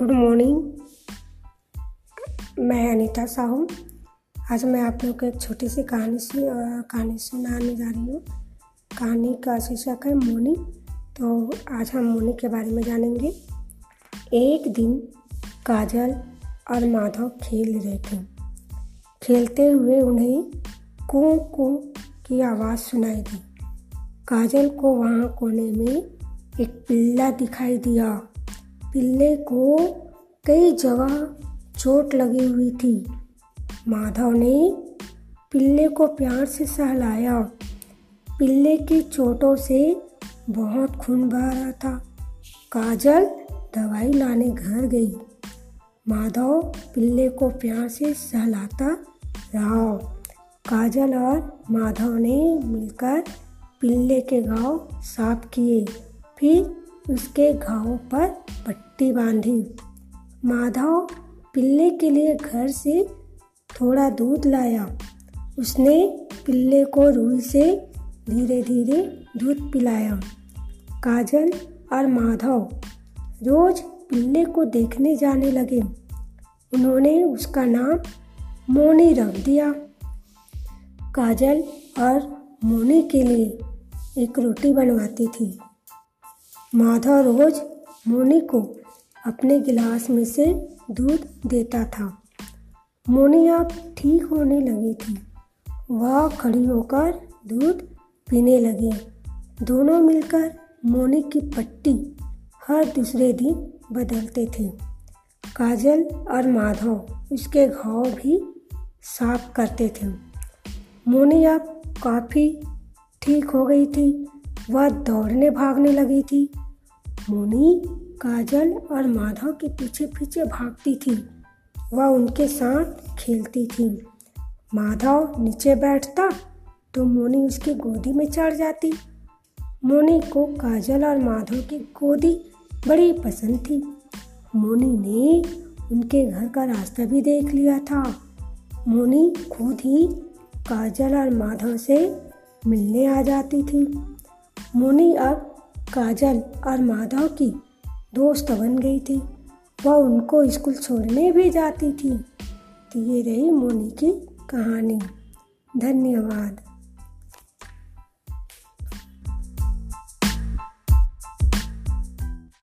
Good morning मैं अनीता साहू। आज मैं आप लोग को एक छोटी सी कहानी सी कहानी सुनाने जा रही हूँ। कहानी का शीर्षक है मोनी। तो आज हम मोनी के बारे में जानेंगे। एक दिन काजल और माधव खेल रहे थे। खेलते हुए उन्हें कू कू की आवाज़ सुनाई दी। काजल को वहाँ कोने में एक पिल्ला दिखाई दिया। पिल्ले को कई जगह चोट लगी हुई थी। माधव ने पिल्ले को प्यार से सहलाया। पिल्ले की चोटों से बहुत खून बह रहा था। काजल दवाई लाने घर गई। माधव पिल्ले को प्यार से सहलाता रहा। काजल और माधव ने मिलकर पिल्ले के घाव साफ़ किए। फिर उसके घावों पर पट्टी बांधी। माधव पिल्ले के लिए घर से थोड़ा दूध लाया। उसने पिल्ले को रूई से धीरे धीरे दूध पिलाया। काजल और माधव रोज पिल्ले को देखने जाने लगे। उन्होंने उसका नाम मोनी रख दिया। काजल और मोनी के लिए एक रोटी बनवाती थी। माधव रोज मोनी को अपने गिलास में से दूध देता था। मोनी अब ठीक होने लगी थी। वह खड़ी होकर दूध पीने लगी। दोनों मिलकर मोनी की पट्टी हर दूसरे दिन बदलते थे। काजल और माधव उसके घाव भी साफ़ करते थे। मोनी अब काफ़ी ठीक हो गई थी। वह दौड़ने भागने लगी थी। मोनी काजल और माधव के पीछे पीछे भागती थी। वह उनके साथ खेलती थी। माधव नीचे बैठता तो मोनी उसकी गोदी में चढ़ जाती। मोनी को काजल और माधव की गोदी बड़ी पसंद थी। मोनी ने उनके घर का रास्ता भी देख लिया था। मोनी खुद ही काजल और माधव से मिलने आ जाती थी। मोनी अब काजल और माधव की दोस्त बन गई थी। वह उनको स्कूल छोड़ने भी जाती थी। तो ये रही मोनी की कहानी। धन्यवाद।